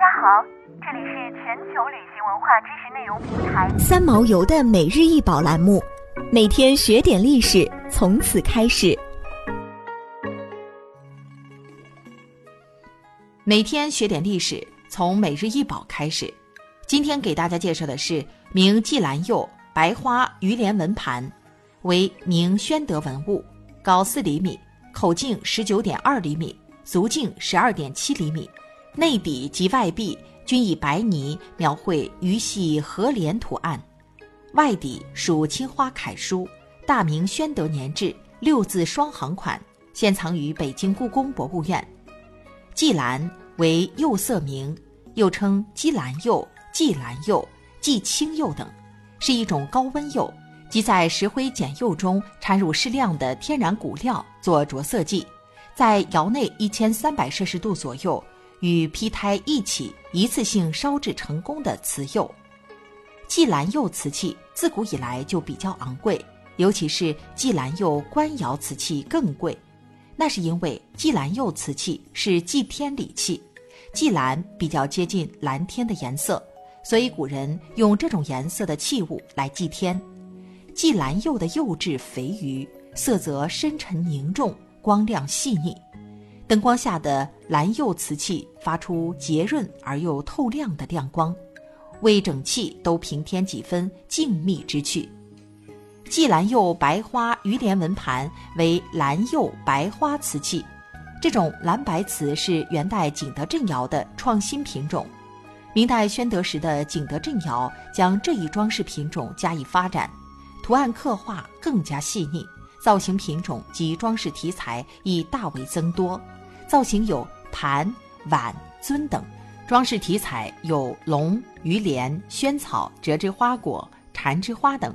大家好，这里是全球旅行文化知识内容平台三毛游的每日一宝栏目，每天学点历史，从此开始。每天学点历史，从每日一宝开始。今天给大家介绍的是明季兰釉白花鱼帘纹盘，为明宣德文物，高四厘米，口径十九点二厘米，足径十二点七厘米。内底及外壁均以白泥描绘鱼戏荷莲图案，外底属青花楷书“大明宣德年制”六字双行款，现藏于北京故宫博物院。霁蓝为釉色名，又称霁蓝釉、霁蓝釉、霁青釉等，是一种高温釉，即在石灰碱釉中掺入适量的天然骨料做着色剂，在窑内一千三百摄氏度左右。与坯胎一起一次性烧制成功的瓷釉，季兰釉瓷器自古以来就比较昂贵，尤其是季兰釉官窑瓷器更贵。那是因为季兰釉瓷器是祭天礼器，季兰比较接近蓝天的颜色，所以古人用这种颜色的器物来祭天。季兰釉的釉质肥腴，色泽深沉凝重，光亮细腻。灯光下的蓝釉瓷器发出洁润而又透亮的亮光，为整器都平添几分静谧之趣。霁蓝釉白花鱼帘纹盘为蓝釉白花瓷器，这种蓝白瓷是元代景德镇窑的创新品种。明代宣德时的景德镇窑将这一装饰品种加以发展，图案刻画更加细腻，造型品种及装饰题材亦大为增多。造型有盘、碗、尊等，装饰题材有龙、鱼莲、萱草、折枝花果、缠枝花等。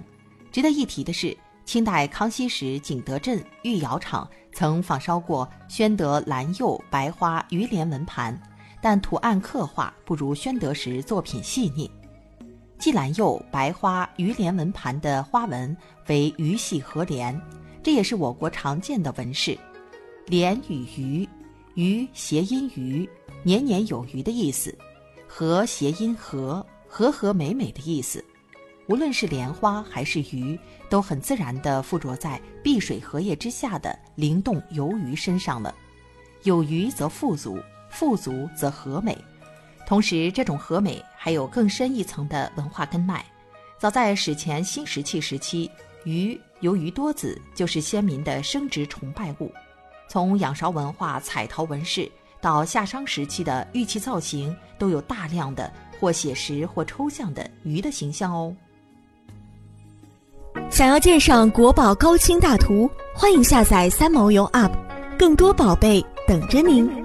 值得一提的是，清代康熙时景德镇御窑厂曾仿烧过宣德蓝釉白花鱼莲纹盘，但图案刻画不如宣德时作品细腻。季兰釉白花鱼莲纹盘的花纹为鱼戏合莲，这也是我国常见的纹饰。莲与鱼。鱼谐音鱼，年年有余的意思；和谐音和，和和美美的意思。无论是莲花还是鱼，都很自然地附着在碧水荷叶之下的灵动游鱼身上了。有余则富足，富足则和美。同时，这种和美还有更深一层的文化根脉。早在史前新石器时期，鱼由于多子，就是先民的生殖崇拜物。从仰韶文化彩陶纹饰到夏商时期的玉器造型，都有大量的或写实或抽象的鱼的形象哦。想要鉴赏国宝高清大图，欢迎下载三毛游 App，更多宝贝等着您。